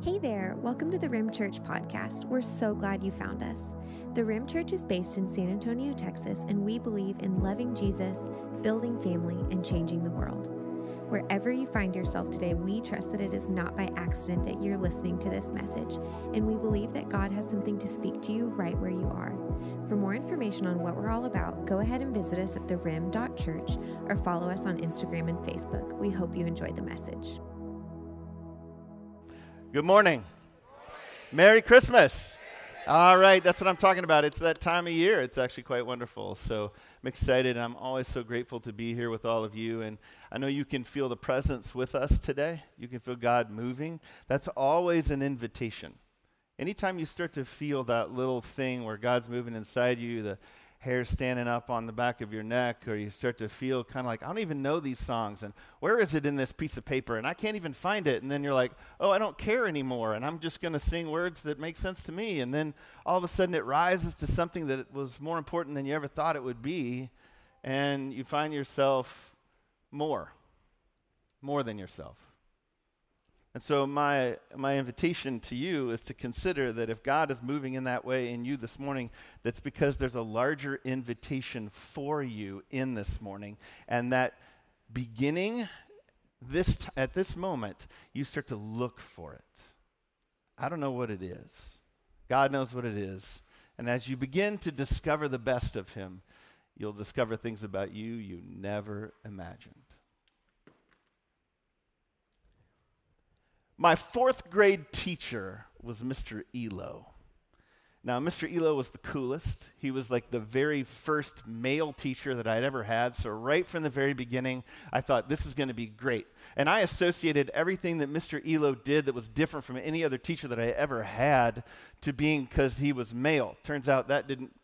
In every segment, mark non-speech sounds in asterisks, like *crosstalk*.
Hey there, welcome to the Rim Church podcast. We're so glad you found us. The Rim Church is based in San Antonio, Texas, and we believe in loving Jesus, building family, and changing the world. Wherever you find yourself today, we trust that it is not by accident that you're listening to this message, and we believe that God has something to speak to you right where you are. For more information on what we're all about, go ahead and visit us at therim.church or follow us on Instagram and Facebook. We hope you enjoy the message. Good morning. Merry Christmas. All right, that's what I'm talking about. It's that time of year. It's actually quite wonderful. So I'm excited. And I'm always so grateful to be here with all of you. And I know you can feel the presence with us today. You can feel God moving. That's always an invitation. Anytime you start to feel that little thing where God's moving inside you, the hair standing up on the back of your neck, or you start to feel kind of like, I don't even know these songs, and where is it in this piece of paper? And I can't even find it. And then you're like, oh, I don't care anymore, and I'm just going to sing words that make sense to me. And then all of a sudden it rises to something that was more important than you ever thought it would be, and you find yourself more, more than yourself. And so, my, my invitation to you is to consider that if God is moving in that way in you this morning, that's because there's a larger invitation for you in this morning. And that beginning this t- at this moment, you start to look for it. I don't know what it is. God knows what it is. And as you begin to discover the best of Him, you'll discover things about you you never imagined. My fourth grade teacher was Mr. Elo. Now, Mr. Elo was the coolest. He was like the very first male teacher that I'd ever had. So, right from the very beginning, I thought this is going to be great. And I associated everything that Mr. Elo did that was different from any other teacher that I ever had to being because he was male. Turns out that didn't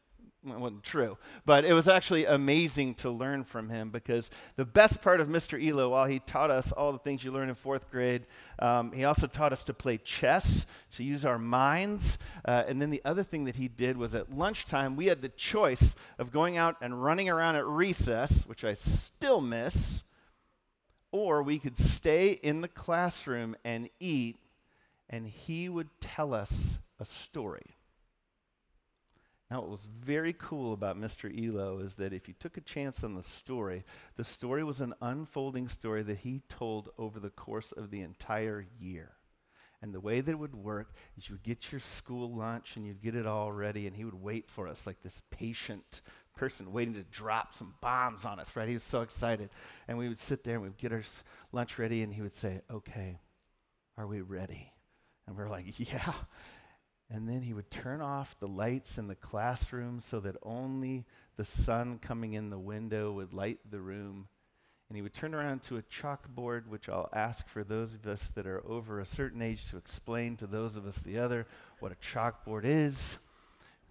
it wasn't true, but it was actually amazing to learn from him because the best part of Mr. Elo, while he taught us all the things you learn in fourth grade, um, he also taught us to play chess, to use our minds. Uh, and then the other thing that he did was at lunchtime, we had the choice of going out and running around at recess, which I still miss, or we could stay in the classroom and eat, and he would tell us a story. Now, what was very cool about Mr. Elo is that if you took a chance on the story, the story was an unfolding story that he told over the course of the entire year. And the way that it would work is you would get your school lunch and you'd get it all ready, and he would wait for us like this patient person waiting to drop some bombs on us, right? He was so excited. And we would sit there and we'd get our lunch ready, and he would say, Okay, are we ready? And we're like, Yeah. And then he would turn off the lights in the classroom so that only the sun coming in the window would light the room. And he would turn around to a chalkboard, which I'll ask for those of us that are over a certain age to explain to those of us the other what a chalkboard is.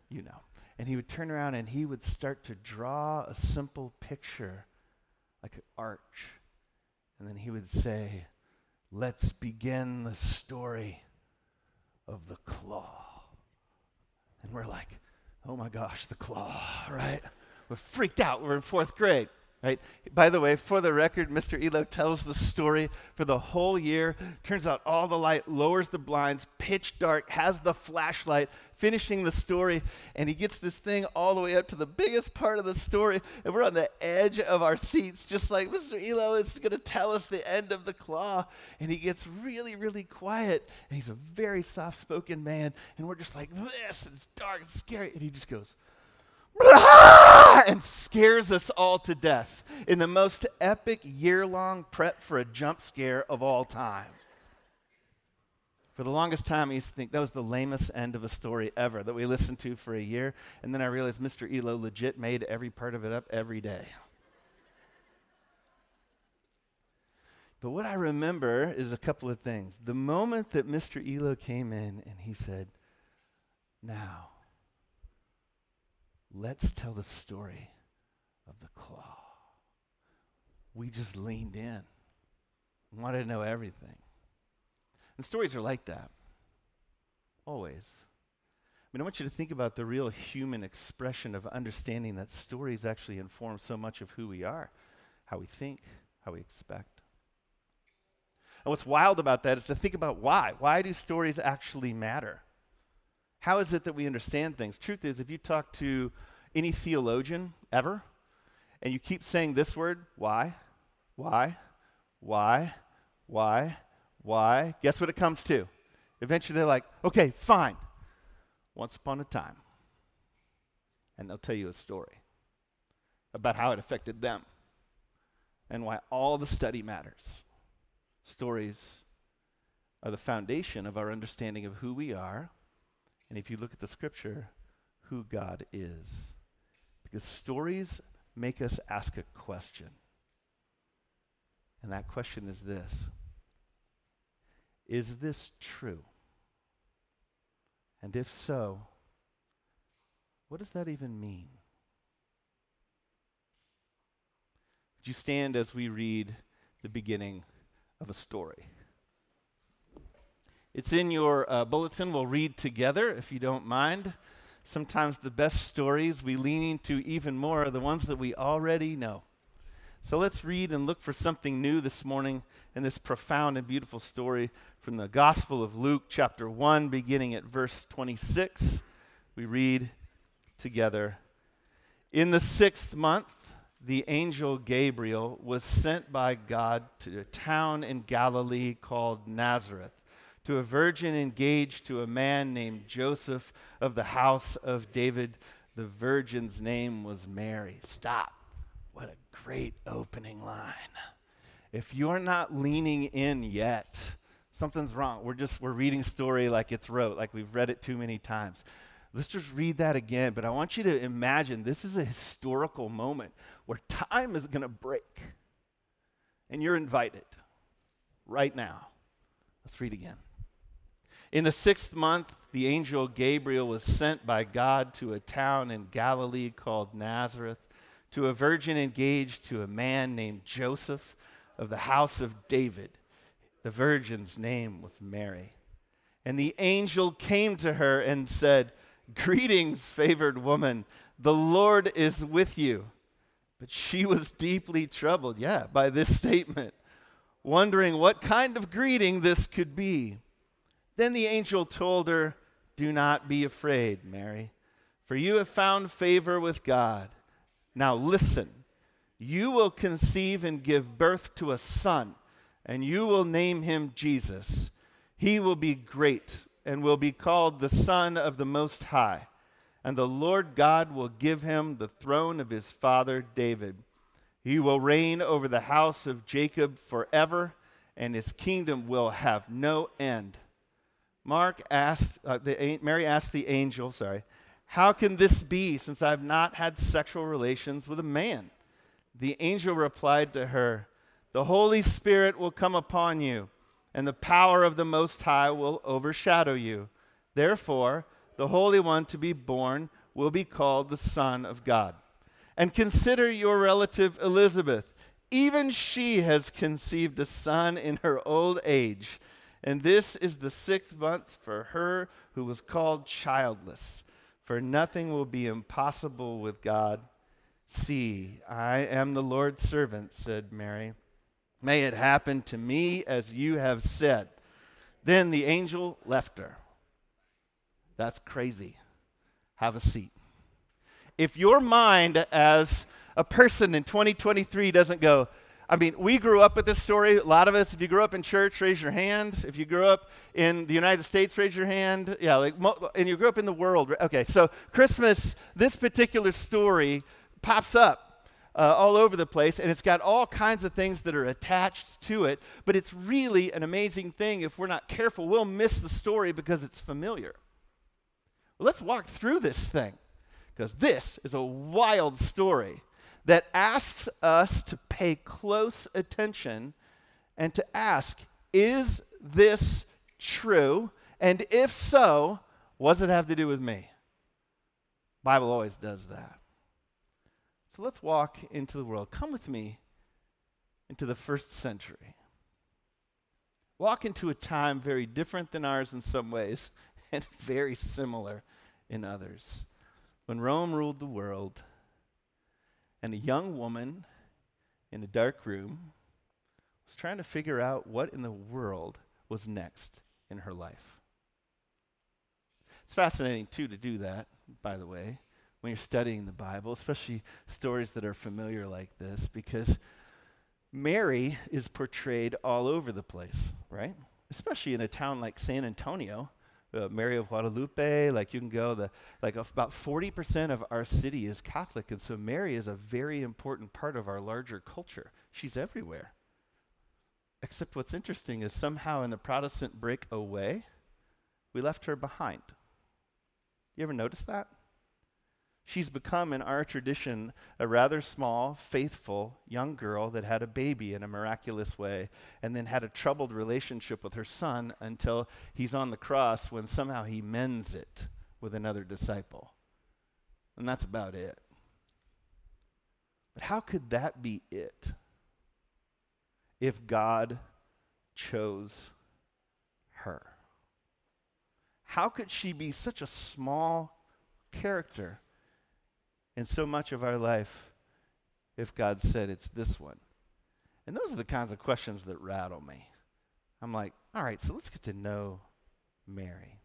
You know. And he would turn around and he would start to draw a simple picture, like an arch. And then he would say, Let's begin the story of the claw. And we're like, oh my gosh, the claw, right? We're freaked out. We're in fourth grade. Right? By the way, for the record, Mr. Elo tells the story for the whole year. Turns out all the light, lowers the blinds, pitch dark, has the flashlight, finishing the story, and he gets this thing all the way up to the biggest part of the story, and we're on the edge of our seats, just like Mr. Elo is going to tell us the end of the claw. And he gets really, really quiet, and he's a very soft spoken man, and we're just like, this, it's dark, it's scary. And he just goes, Ah! and scares us all to death in the most epic year long prep for a jump scare of all time. For the longest time, I used to think that was the lamest end of a story ever that we listened to for a year. And then I realized Mr. Elo legit made every part of it up every day. But what I remember is a couple of things. The moment that Mr. Elo came in and he said, Now, let's tell the story of the claw. We just leaned in, wanted to know everything. And stories are like that, always. I mean, I want you to think about the real human expression of understanding that stories actually inform so much of who we are, how we think, how we expect. And what's wild about that is to think about why. Why do stories actually matter? How is it that we understand things? Truth is, if you talk to any theologian ever, and you keep saying this word, why, why, why, why, why, guess what it comes to? Eventually they're like, okay, fine. Once upon a time. And they'll tell you a story about how it affected them and why all the study matters. Stories are the foundation of our understanding of who we are, and if you look at the scripture, who God is. Because stories make us ask a question. And that question is this Is this true? And if so, what does that even mean? Would you stand as we read the beginning of a story? It's in your uh, bulletin. We'll read together if you don't mind. Sometimes the best stories we lean into even more are the ones that we already know. So let's read and look for something new this morning in this profound and beautiful story from the Gospel of Luke, chapter 1, beginning at verse 26. We read together In the sixth month, the angel Gabriel was sent by God to a town in Galilee called Nazareth, to a virgin engaged to a man named Joseph of the house of David. The virgin's name was Mary. Stop. What a great opening line. If you're not leaning in yet, something's wrong. We're just we're reading story like it's rote, like we've read it too many times. Let's just read that again. But I want you to imagine this is a historical moment where time is going to break. And you're invited right now. Let's read again. In the sixth month, the angel Gabriel was sent by God to a town in Galilee called Nazareth to a virgin engaged to a man named Joseph of the house of David. The virgin's name was Mary. And the angel came to her and said, Greetings, favored woman. The Lord is with you. But she was deeply troubled, yeah, by this statement, wondering what kind of greeting this could be. Then the angel told her, Do not be afraid, Mary, for you have found favor with God. Now listen, you will conceive and give birth to a son, and you will name him Jesus. He will be great and will be called the Son of the Most High. And the Lord God will give him the throne of his father David. He will reign over the house of Jacob forever, and his kingdom will have no end. Mark asked, uh, the, Mary asked the angel, sorry, how can this be since I've not had sexual relations with a man? The angel replied to her, The Holy Spirit will come upon you and the power of the Most High will overshadow you. Therefore, the Holy One to be born will be called the Son of God. And consider your relative Elizabeth. Even she has conceived a son in her old age. And this is the sixth month for her who was called childless. For nothing will be impossible with God. See, I am the Lord's servant, said Mary. May it happen to me as you have said. Then the angel left her. That's crazy. Have a seat. If your mind as a person in 2023 doesn't go, I mean, we grew up with this story. A lot of us, if you grew up in church, raise your hand. If you grew up in the United States, raise your hand. Yeah, like, and you grew up in the world. Okay, so Christmas, this particular story pops up uh, all over the place, and it's got all kinds of things that are attached to it. But it's really an amazing thing. If we're not careful, we'll miss the story because it's familiar. Well, let's walk through this thing because this is a wild story that asks us to pay close attention and to ask, is this true? And if so, what does it have to do with me? Bible always does that. So let's walk into the world. Come with me into the first century. Walk into a time very different than ours in some ways *laughs* and very similar in others. When Rome ruled the world, and a young woman in a dark room was trying to figure out what in the world was next in her life. It's fascinating, too, to do that, by the way, when you're studying the Bible, especially stories that are familiar like this, because Mary is portrayed all over the place, right? Especially in a town like San Antonio, uh, Mary of Guadalupe, like you can go, the, like about 40% of our city is Catholic, and so Mary is a very important part of our larger culture. She's everywhere. Except what's interesting is somehow in the Protestant break away, we left her behind. You ever notice that? She's become, in our tradition, a rather small, faithful young girl that had a baby in a miraculous way and then had a troubled relationship with her son until he's on the cross when somehow he mends it with another disciple. And that's about it. But how could that be it if God chose her? How could she be such a small character? In so much of our life if God said it's this one? And those are the kinds of questions that rattle me. I'm like, all right, so let's get to know Mary.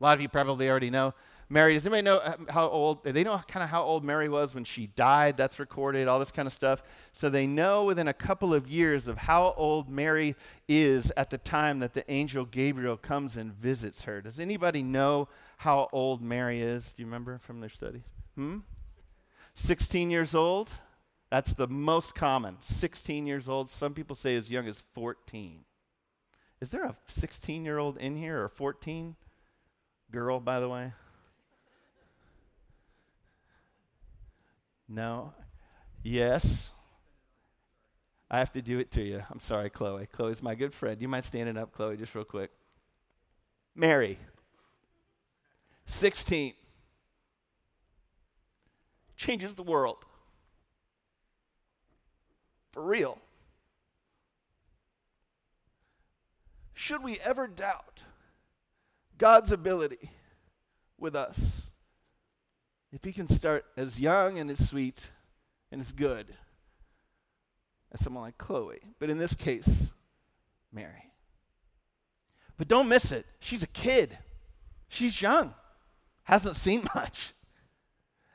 A lot of you probably already know Mary. Does anybody know uh, how old? They know kind of how old Mary was when she died. That's recorded, all this kind of stuff. So they know within a couple of years of how old Mary is at the time that the angel Gabriel comes and visits her. Does anybody know how old Mary is? Do you remember from their study? Hmm? 16 years old, that's the most common. 16 years old. Some people say as young as 14. Is there a 16 year old in here or 14? Girl, by the way? No? Yes? I have to do it to you. I'm sorry, Chloe. Chloe's my good friend. You mind standing up, Chloe, just real quick? Mary, 16 changes the world. For real. Should we ever doubt God's ability with us? If He can start as young and as sweet and as good as someone like Chloe, but in this case, Mary. But don't miss it. She's a kid. She's young. Hasn't seen *laughs* much.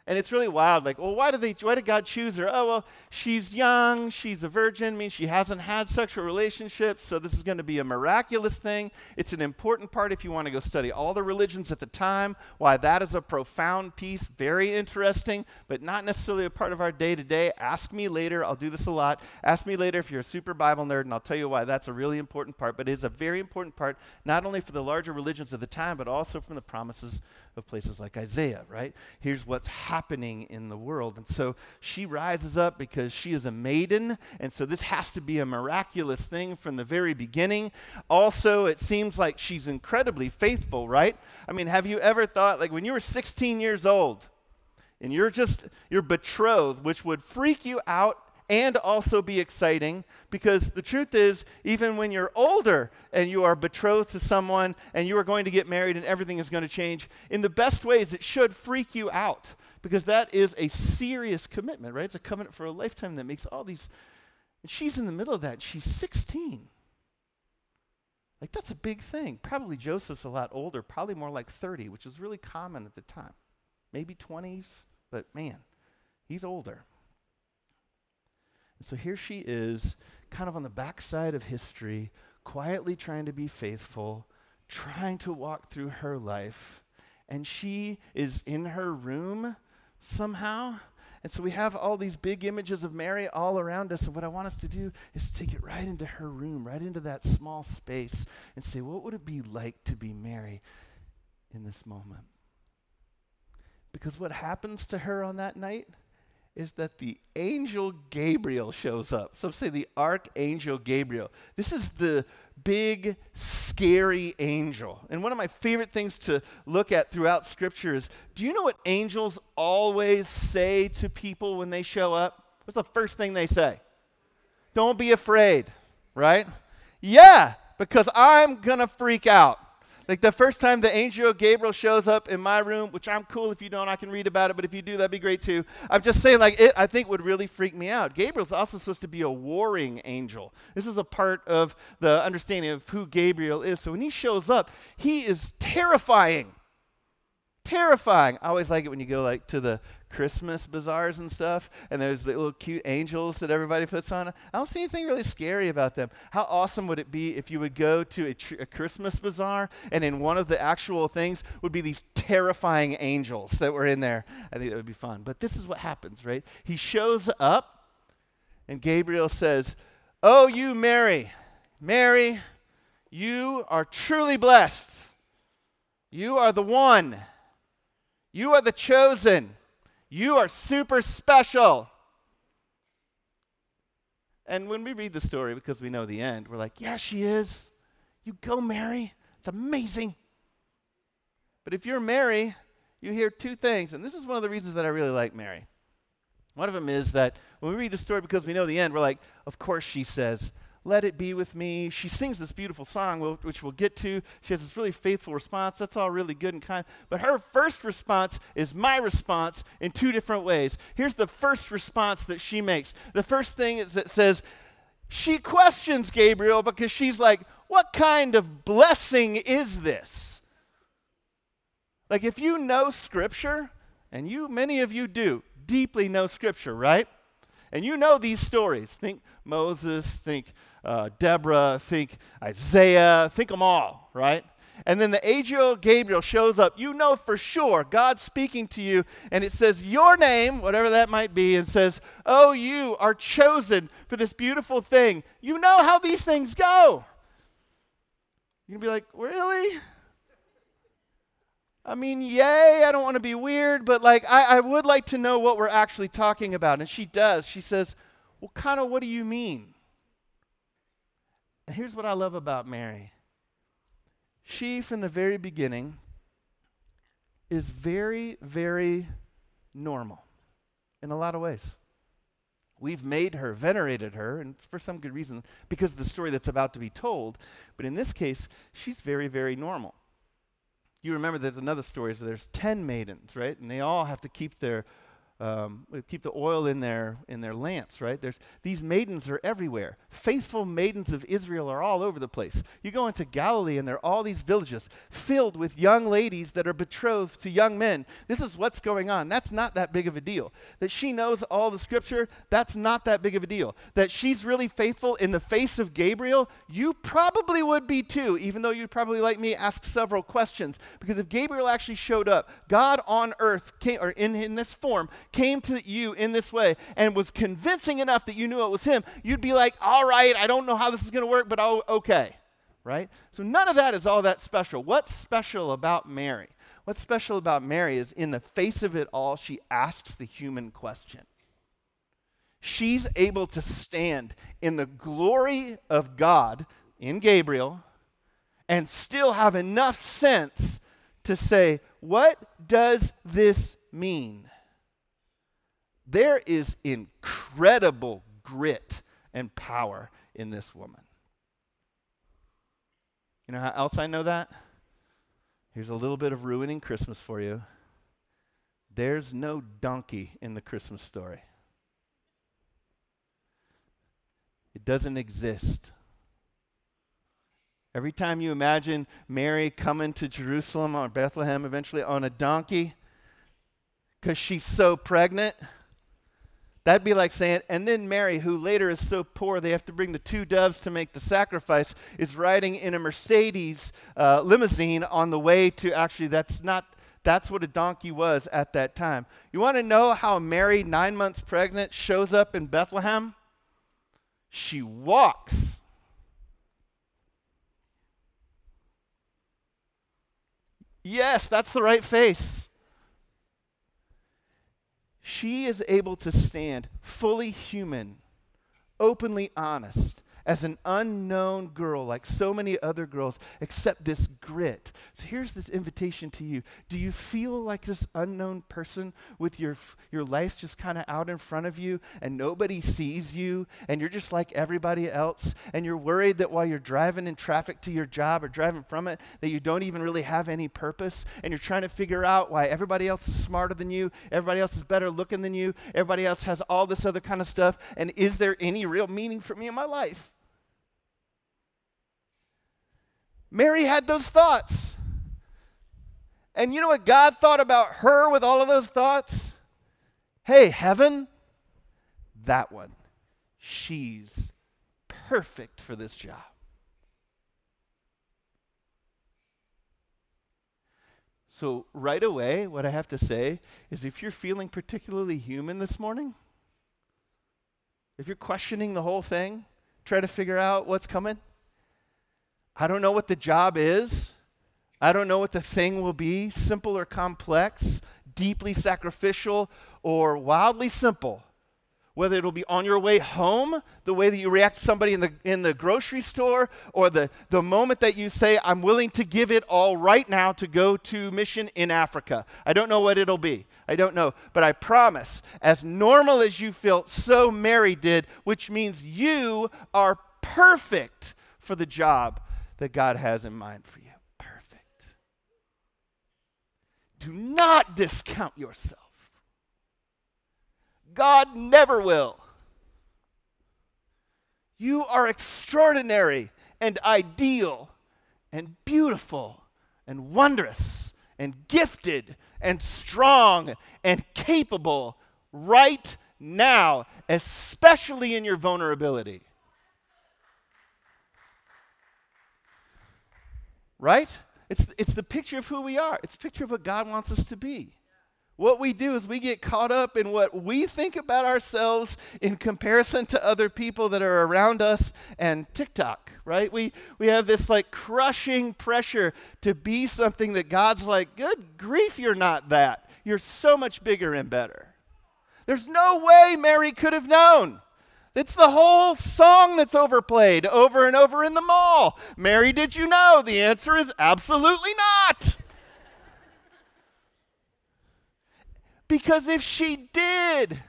And it's really wild. Like, well, why did they? Why did God choose her? Oh, well, she's young. She's a virgin. Means she hasn't had sexual relationships. So this is going to be a miraculous thing. It's an important part if you want to go study all the religions at the time. Why that is a profound piece. Very interesting, but not necessarily a part of our day to day. Ask me later. I'll do this a lot. Ask me later if you're a super Bible nerd, and I'll tell you why that's a really important part. But it is a very important part, not only for the larger religions of the time, but also from the promises of places like Isaiah, right? Here's what's happening in the world. And so she rises up because she is a maiden. And so this has to be a miraculous thing from the very beginning. Also, it seems like she's incredibly faithful, right? I mean, have you ever thought, like when you were 16 years old, and you're just, you're betrothed, which would freak you out and also be exciting because the truth is, even when you're older and you are betrothed to someone and you are going to get married and everything is going to change, in the best ways, it should freak you out because that is a serious commitment, right? It's a covenant for a lifetime that makes all these. And she's in the middle of that. She's 16. Like, that's a big thing. Probably Joseph's a lot older, probably more like 30, which is really common at the time. Maybe 20s, but man, he's older. And so here she is, kind of on the backside of history, quietly trying to be faithful, trying to walk through her life. And she is in her room somehow. And so we have all these big images of Mary all around us. And what I want us to do is take it right into her room, right into that small space, and say, what would it be like to be Mary in this moment? Because what happens to her on that night? Is that the angel Gabriel shows up. Some say the archangel Gabriel. This is the big, scary angel. And one of my favorite things to look at throughout Scripture is do you know what angels always say to people when they show up? What's the first thing they say? Don't be afraid, right? Yeah, because I'm going to freak out. Like the first time the angel Gabriel shows up in my room, which I'm cool if you don't, I can read about it, but if you do, that'd be great too. I'm just saying, like, it, I think would really freak me out. Gabriel's also supposed to be a warring angel. This is a part of the understanding of who Gabriel is. So when he shows up, he is terrifying terrifying. I always like it when you go like to the Christmas bazaars and stuff, and there's the little cute angels that everybody puts on. I don't see anything really scary about them. How awesome would it be if you would go to a, tr- a Christmas bazaar, and in one of the actual things would be these terrifying angels that were in there? I think that would be fun. But this is what happens, right? He shows up, and Gabriel says, Oh, you Mary, Mary, you are truly blessed. You are the one. You are the chosen. You are super special. And when we read the story, because we know the end, we're like, yeah, she is. You go, Mary. It's amazing. But if you're Mary, you hear two things. And this is one of the reasons that I really like Mary. One of them is that when we read the story, because we know the end, we're like, of course she says, let it be with me. She sings this beautiful song, which we'll get to. She has this really faithful response. That's all really good and kind. But her first response is my response in two different ways. Here's the first response that she makes. The first thing is that says, she questions Gabriel because she's like, what kind of blessing is this? Like, if you know Scripture, and you, many of you do, deeply know Scripture, right? And you know these stories. Think Moses, think uh, Deborah, think Isaiah, think them all, right? And then the angel Gabriel shows up. You know for sure God's speaking to you, and it says your name, whatever that might be, and says, Oh, you are chosen for this beautiful thing. You know how these things go. You're going to be like, Really? I mean, yay, I don't want to be weird, but like, I, I would like to know what we're actually talking about. And she does. She says, Well, kind of, what do you mean? Here's what I love about Mary. She, from the very beginning, is very, very normal in a lot of ways. We've made her, venerated her, and for some good reason, because of the story that's about to be told. But in this case, she's very, very normal. You remember there's another story, so there's 10 maidens, right? And they all have to keep their um, keep the oil in their in their lamps, right? There's these maidens are everywhere. Faithful maidens of Israel are all over the place. You go into Galilee and there are all these villages filled with young ladies that are betrothed to young men. This is what's going on. That's not that big of a deal. That she knows all the scripture, that's not that big of a deal. That she's really faithful in the face of Gabriel, you probably would be too, even though you'd probably like me ask several questions. Because if Gabriel actually showed up, God on earth came or in, in this form came to you in this way and was convincing enough that you knew it was him, you'd be like, all right, I don't know how this is going to work, but oh, okay. Right? So none of that is all that special. What's special about Mary? What's special about Mary is in the face of it all, she asks the human question. She's able to stand in the glory of God in Gabriel and still have enough sense to say, What does this mean? There is incredible grit and power in this woman. You know how else I know that? Here's a little bit of ruining Christmas for you. There's no donkey in the Christmas story. It doesn't exist. Every time you imagine Mary coming to Jerusalem or Bethlehem eventually on a donkey, because she's so pregnant, That'd be like saying, and then Mary, who later is so poor they have to bring the two doves to make the sacrifice, is riding in a Mercedes uh, limousine on the way to actually, that's not, that's what a donkey was at that time. You want to know how Mary, nine months pregnant, shows up in Bethlehem? She walks. Yes, that's the right face she is able to stand fully human, openly honest, as an unknown girl, like so many other girls, except this grit. So here's this invitation to you. Do you feel like this unknown person with your, your life just kind of out in front of you and nobody sees you and you're just like everybody else and you're worried that while you're driving in traffic to your job or driving from it, that you don't even really have any purpose and you're trying to figure out why everybody else is smarter than you, everybody else is better looking than you, everybody else has all this other kind of stuff, and is there any real meaning for me in my life? Mary had those thoughts. And you know what God thought about her with all of those thoughts? Hey, heaven, that one. She's perfect for this job. So, right away, what I have to say is if you're feeling particularly human this morning, if you're questioning the whole thing, trying to figure out what's coming, I don't know what the job is. I don't know what the thing will be, simple or complex, deeply sacrificial or wildly simple. Whether it'll be on your way home, the way that you react to somebody in the, in the grocery store, or the, the moment that you say, I'm willing to give it all right now to go to mission in Africa. I don't know what it'll be. I don't know. But I promise, as normal as you felt, so Mary did, which means you are perfect for the job that God has in mind for you. Perfect. Do not discount yourself. God never will. You are extraordinary and ideal and beautiful and wondrous and gifted and strong and capable right now, especially in your vulnerability. Right? It's, it's the picture of who we are, it's a picture of what God wants us to be. What we do is we get caught up in what we think about ourselves in comparison to other people that are around us and TikTok, right? We, we have this like crushing pressure to be something that God's like, good grief, you're not that. You're so much bigger and better. There's no way Mary could have known. It's the whole song that's overplayed over and over in the mall. Mary, did you know? The answer is absolutely not. because if she did,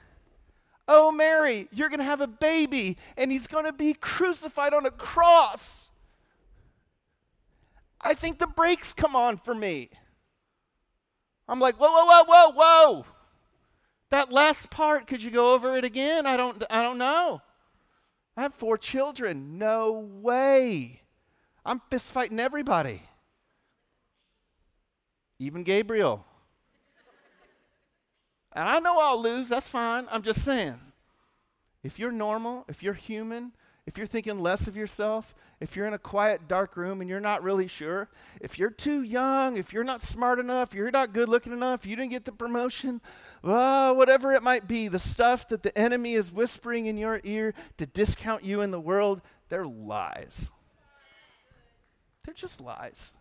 oh, Mary, you're going to have a baby and he's going to be crucified on a cross. I think the brakes come on for me. I'm like, whoa, whoa, whoa, whoa, whoa. That last part, could you go over it again? I don't I don't know. I have four children. No way. I'm fist fighting everybody. Even Gabriel. And I know I'll lose, that's fine. I'm just saying. If you're normal, if you're human, if you're thinking less of yourself, if you're in a quiet, dark room and you're not really sure, if you're too young, if you're not smart enough, you're not good looking enough, you didn't get the promotion, well, whatever it might be, the stuff that the enemy is whispering in your ear to discount you in the world, they're lies. They're just lies.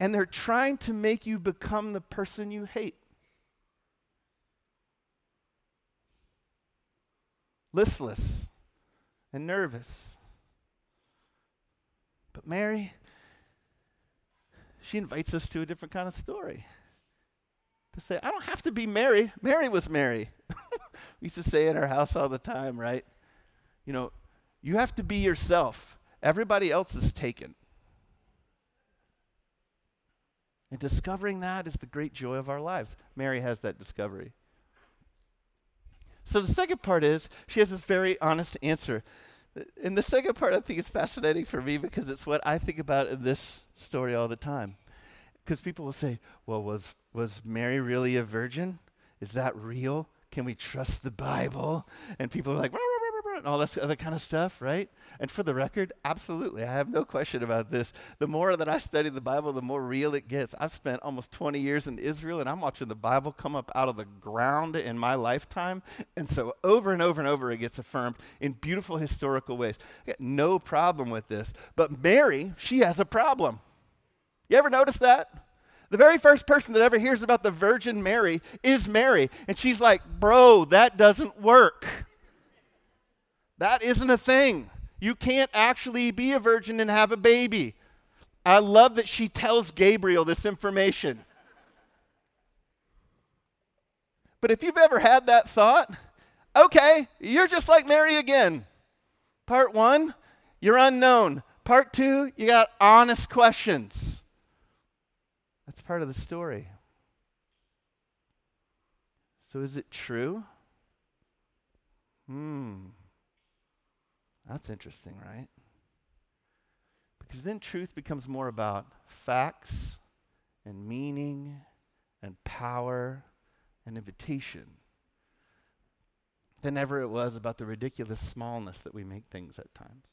And they're trying to make you become the person you hate. Listless and nervous. But Mary, she invites us to a different kind of story. To say, I don't have to be Mary. Mary was Mary. *laughs* we used to say in our house all the time, right? You know, you have to be yourself. Everybody else is taken. And discovering that is the great joy of our lives. Mary has that discovery. So the second part is she has this very honest answer. And the second part I think is fascinating for me because it's what I think about in this story all the time. Because people will say, well, was, was Mary really a virgin? Is that real? Can we trust the Bible? And people are like, and all this other kind of stuff, right? And for the record, absolutely. I have no question about this. The more that I study the Bible, the more real it gets. I've spent almost 20 years in Israel, and I'm watching the Bible come up out of the ground in my lifetime. And so over and over and over, it gets affirmed in beautiful historical ways. I got no problem with this. But Mary, she has a problem. You ever notice that? The very first person that ever hears about the Virgin Mary is Mary. And she's like, bro, that doesn't work. That isn't a thing. You can't actually be a virgin and have a baby. I love that she tells Gabriel this information. But if you've ever had that thought, okay, you're just like Mary again. Part one, you're unknown. Part two, you got honest questions. That's part of the story. So is it true? Hmm. That's interesting, right? Because then truth becomes more about facts and meaning and power and invitation than ever it was about the ridiculous smallness that we make things at times.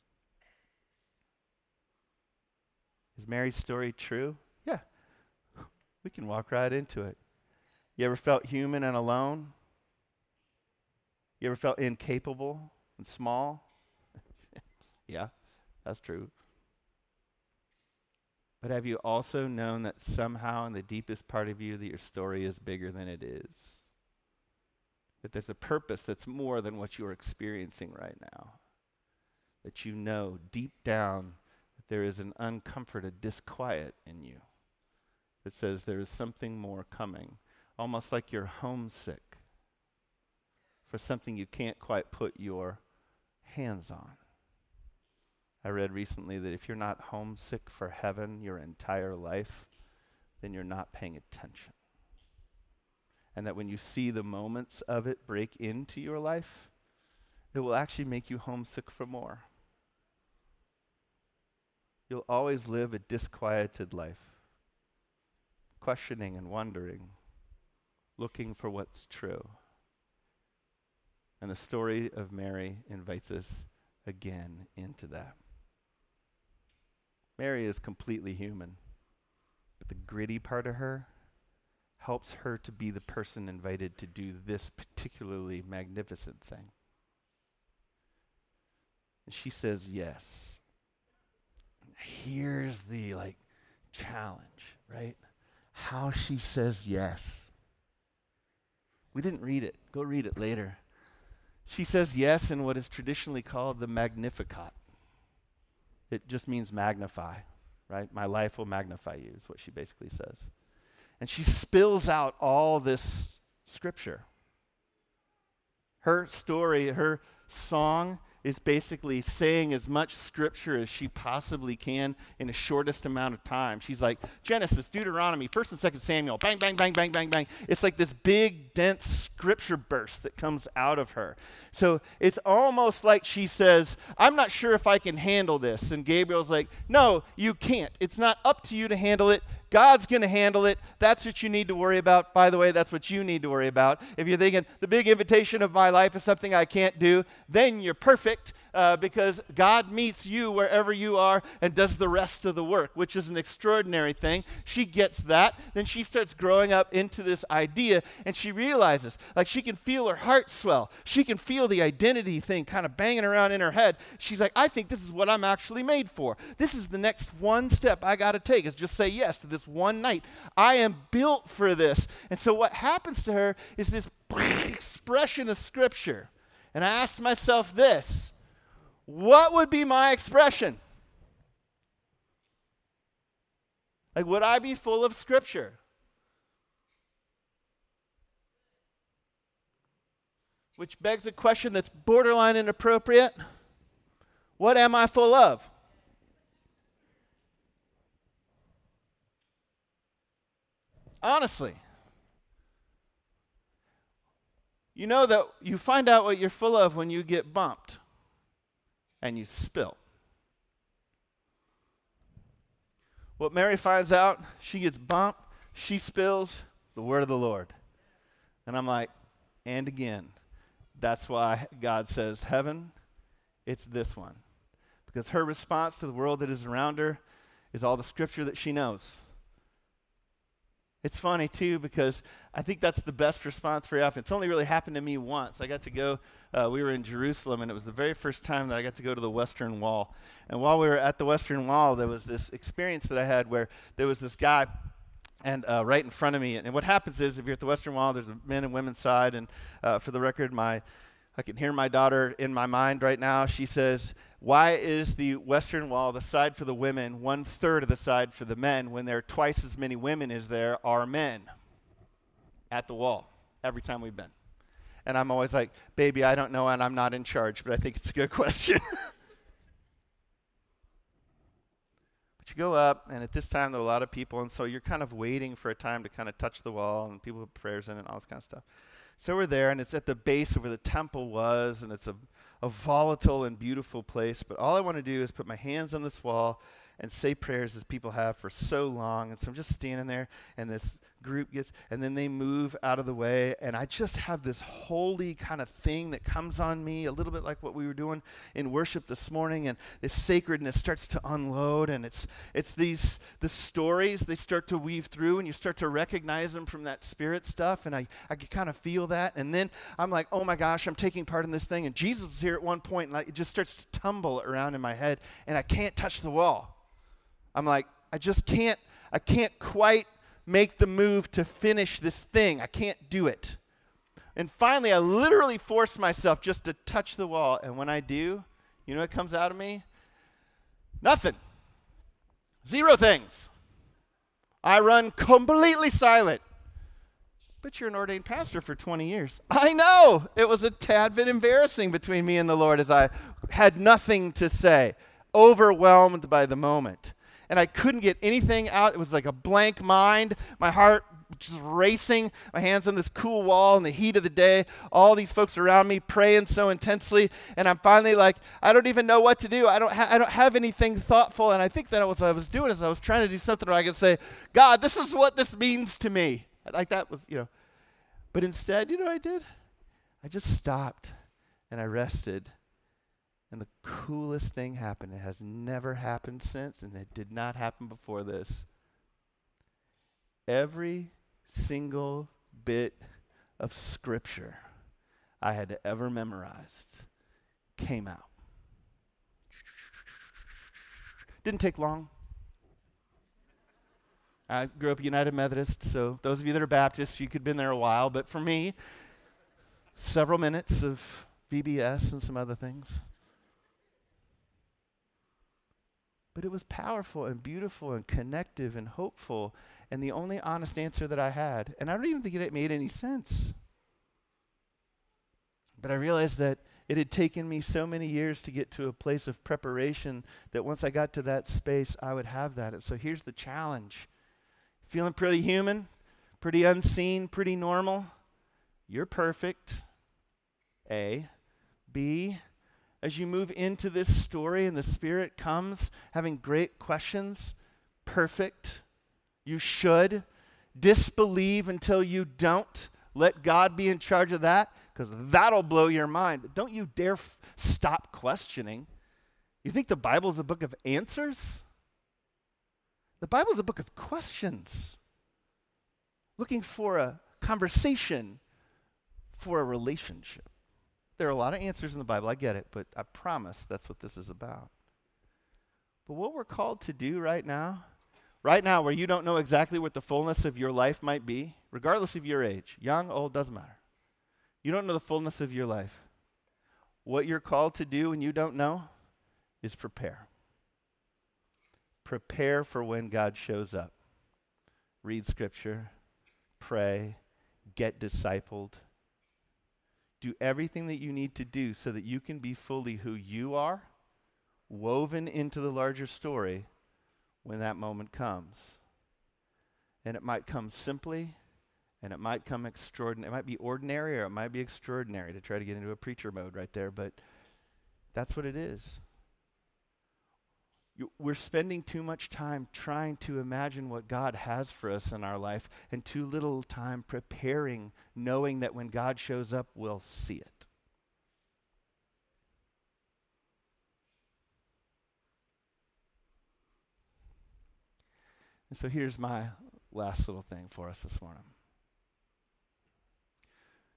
Is Mary's story true? Yeah. *laughs* We can walk right into it. You ever felt human and alone? You ever felt incapable and small? Yeah, that's true. But have you also known that somehow in the deepest part of you that your story is bigger than it is? That there's a purpose that's more than what you're experiencing right now. That you know deep down that there is an uncomforted disquiet in you that says there is something more coming, almost like you're homesick for something you can't quite put your hands on. I read recently that if you're not homesick for heaven your entire life, then you're not paying attention. And that when you see the moments of it break into your life, it will actually make you homesick for more. You'll always live a disquieted life, questioning and wondering, looking for what's true. And the story of Mary invites us again into that. Mary is completely human. But the gritty part of her helps her to be the person invited to do this particularly magnificent thing. And she says yes. Here's the like challenge, right? How she says yes. We didn't read it. Go read it later. She says yes in what is traditionally called the Magnificat. It just means magnify, right? My life will magnify you, is what she basically says. And she spills out all this scripture. Her story, her song is basically saying as much scripture as she possibly can in the shortest amount of time. She's like Genesis, Deuteronomy, 1st and 2nd Samuel, bang, bang, bang, bang, bang, bang. It's like this big, dense scripture burst that comes out of her. So it's almost like she says, I'm not sure if I can handle this. And Gabriel's like, No, you can't. It's not up to you to handle it. God's going to handle it. That's what you need to worry about. By the way, that's what you need to worry about. If you're thinking the big invitation of my life is something I can't do, then you're perfect uh, because God meets you wherever you are and does the rest of the work, which is an extraordinary thing. She gets that. Then she starts growing up into this idea and she realizes, like, she can feel her heart swell. She can feel the identity thing kind of banging around in her head. She's like, I think this is what I'm actually made for. This is the next one step I got to take is just say yes to this this one night. I am built for this. And so what happens to her is this *laughs* expression of Scripture. And I asked myself this what would be my expression? Like, would I be full of Scripture? Which begs a question that's borderline inappropriate. What am I full of? Honestly. You know that you find out what you're full of when you get bumped and you spill. What Mary finds out, she gets bumped, she spills the word of the Lord. And I'm like, and again, that's why God says, Heaven, it's this one. Because her response to the world that is around her is all the scripture that she knows. It's funny too because I think that's the best response very often. It's only really happened to me once. I got to go, uh, we were in Jerusalem, and it was the very first time that I got to go to the Western Wall. And while we were at the Western Wall, there was this experience that I had where there was this guy and uh, right in front of me. And what happens is, if you're at the Western Wall, there's a men and women's side. And uh, for the record, my I can hear my daughter in my mind right now. She says, Why is the western wall, the side for the women, one third of the side for the men when there are twice as many women as there are men at the wall every time we've been? And I'm always like, Baby, I don't know and I'm not in charge, but I think it's a good *laughs* question. but you go up, and at this time there are a lot of people, and so you're kind of waiting for a time to kind of touch the wall, and people put prayers in and all this kind of stuff. So we're there, and it's at the base of where the temple was, and it's a, a volatile and beautiful place. But all I want to do is put my hands on this wall and say prayers as people have for so long. And so I'm just standing there, and this group gets, and then they move out of the way, and I just have this holy kind of thing that comes on me, a little bit like what we were doing in worship this morning, and this sacredness starts to unload, and it's it's these the stories they start to weave through, and you start to recognize them from that spirit stuff, and I I can kind of feel that, and then I'm like, oh my gosh, I'm taking part in this thing, and Jesus was here at one point, and like, it just starts to tumble around in my head, and I can't touch the wall. I'm like, I just can't, I can't quite make the move to finish this thing. I can't do it. And finally, I literally force myself just to touch the wall. And when I do, you know what comes out of me? Nothing. Zero things. I run completely silent. But you're an ordained pastor for 20 years. I know. It was a tad bit embarrassing between me and the Lord as I had nothing to say, overwhelmed by the moment and I couldn't get anything out. It was like a blank mind. My heart just racing, my hands on this cool wall in the heat of the day, all these folks around me praying so intensely, and I'm finally like, I don't even know what to do. I don't, ha- I don't have anything thoughtful, and I think that was what I was doing is I was trying to do something where I could say, God, this is what this means to me. Like that was, you know. But instead, you know what I did? I just stopped and I rested and the coolest thing happened. It has never happened since, and it did not happen before this. Every single bit of scripture I had ever memorized came out. Didn't take long. I grew up United Methodist, so those of you that are Baptists, you could have been there a while, but for me, several minutes of VBS and some other things. But it was powerful and beautiful and connective and hopeful and the only honest answer that I had. And I don't even think it made any sense. But I realized that it had taken me so many years to get to a place of preparation that once I got to that space, I would have that. And so here's the challenge feeling pretty human, pretty unseen, pretty normal. You're perfect. A. B as you move into this story and the Spirit comes having great questions, perfect. You should disbelieve until you don't. Let God be in charge of that because that'll blow your mind. But don't you dare f- stop questioning. You think the Bible is a book of answers? The Bible is a book of questions, looking for a conversation, for a relationship. There are a lot of answers in the Bible, I get it, but I promise that's what this is about. But what we're called to do right now, right now, where you don't know exactly what the fullness of your life might be, regardless of your age, young, old, doesn't matter. You don't know the fullness of your life. What you're called to do and you don't know is prepare. Prepare for when God shows up. Read scripture, pray, get discipled do everything that you need to do so that you can be fully who you are, woven into the larger story when that moment comes. And it might come simply, and it might come extraordinary. It might be ordinary or it might be extraordinary to try to get into a preacher mode right there, but that's what it is we're spending too much time trying to imagine what God has for us in our life and too little time preparing, knowing that when God shows up, we'll see it. And so here's my last little thing for us this morning.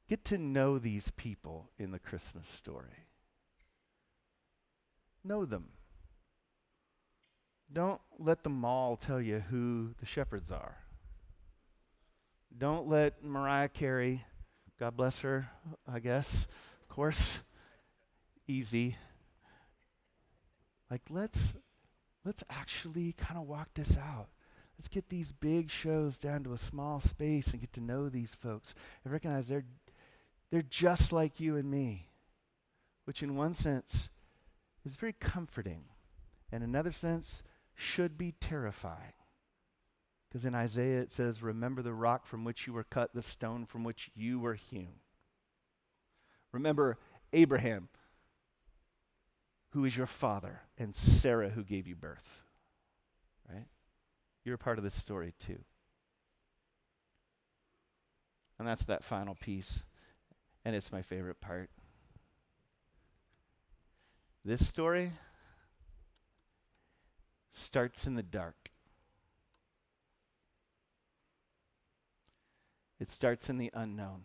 Get to know these people in the Christmas story. Know them. Don't let the mall tell you who the shepherds are. Don't let Mariah Carey, God bless her, I guess, of course, easy. Like let's let's actually kind of walk this out. Let's get these big shows down to a small space and get to know these folks and recognize they're they're just like you and me, which in one sense is very comforting, in another sense should be terrifying. Because in Isaiah it says, Remember the rock from which you were cut, the stone from which you were hewn. Remember Abraham, who is your father, and Sarah, who gave you birth. Right? You're a part of this story too. And that's that final piece. And it's my favorite part. This story starts in the dark. It starts in the unknown.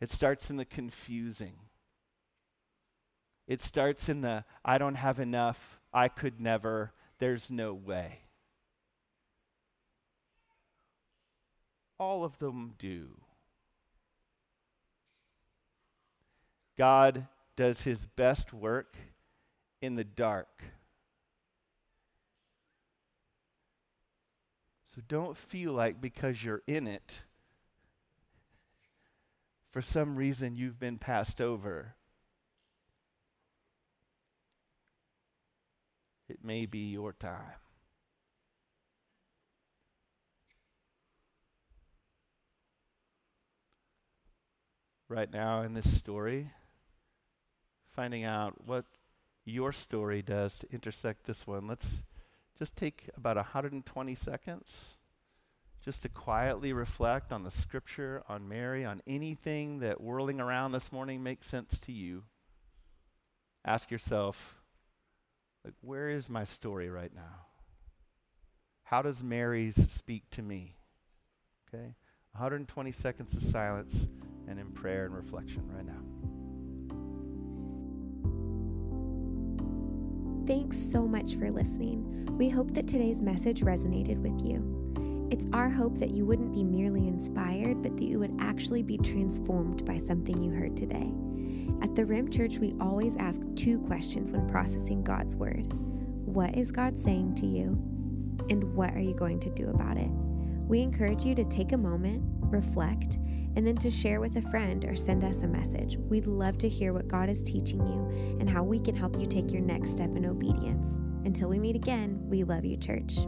It starts in the confusing. It starts in the I don't have enough, I could never, there's no way. All of them do. God does his best work in the dark. So don't feel like because you're in it, for some reason you've been passed over. It may be your time. Right now in this story, finding out what your story does to intersect this one, let's just take about 120 seconds just to quietly reflect on the scripture, on Mary, on anything that whirling around this morning makes sense to you. Ask yourself, like, where is my story right now? How does Mary's speak to me? Okay? 120 seconds of silence and in prayer and reflection right now. Thanks so much for listening. We hope that today's message resonated with you. It's our hope that you wouldn't be merely inspired, but that you would actually be transformed by something you heard today. At the Rim Church, we always ask two questions when processing God's Word What is God saying to you? And what are you going to do about it? We encourage you to take a moment, reflect, and then to share with a friend or send us a message. We'd love to hear what God is teaching you and how we can help you take your next step in obedience. Until we meet again, we love you, church.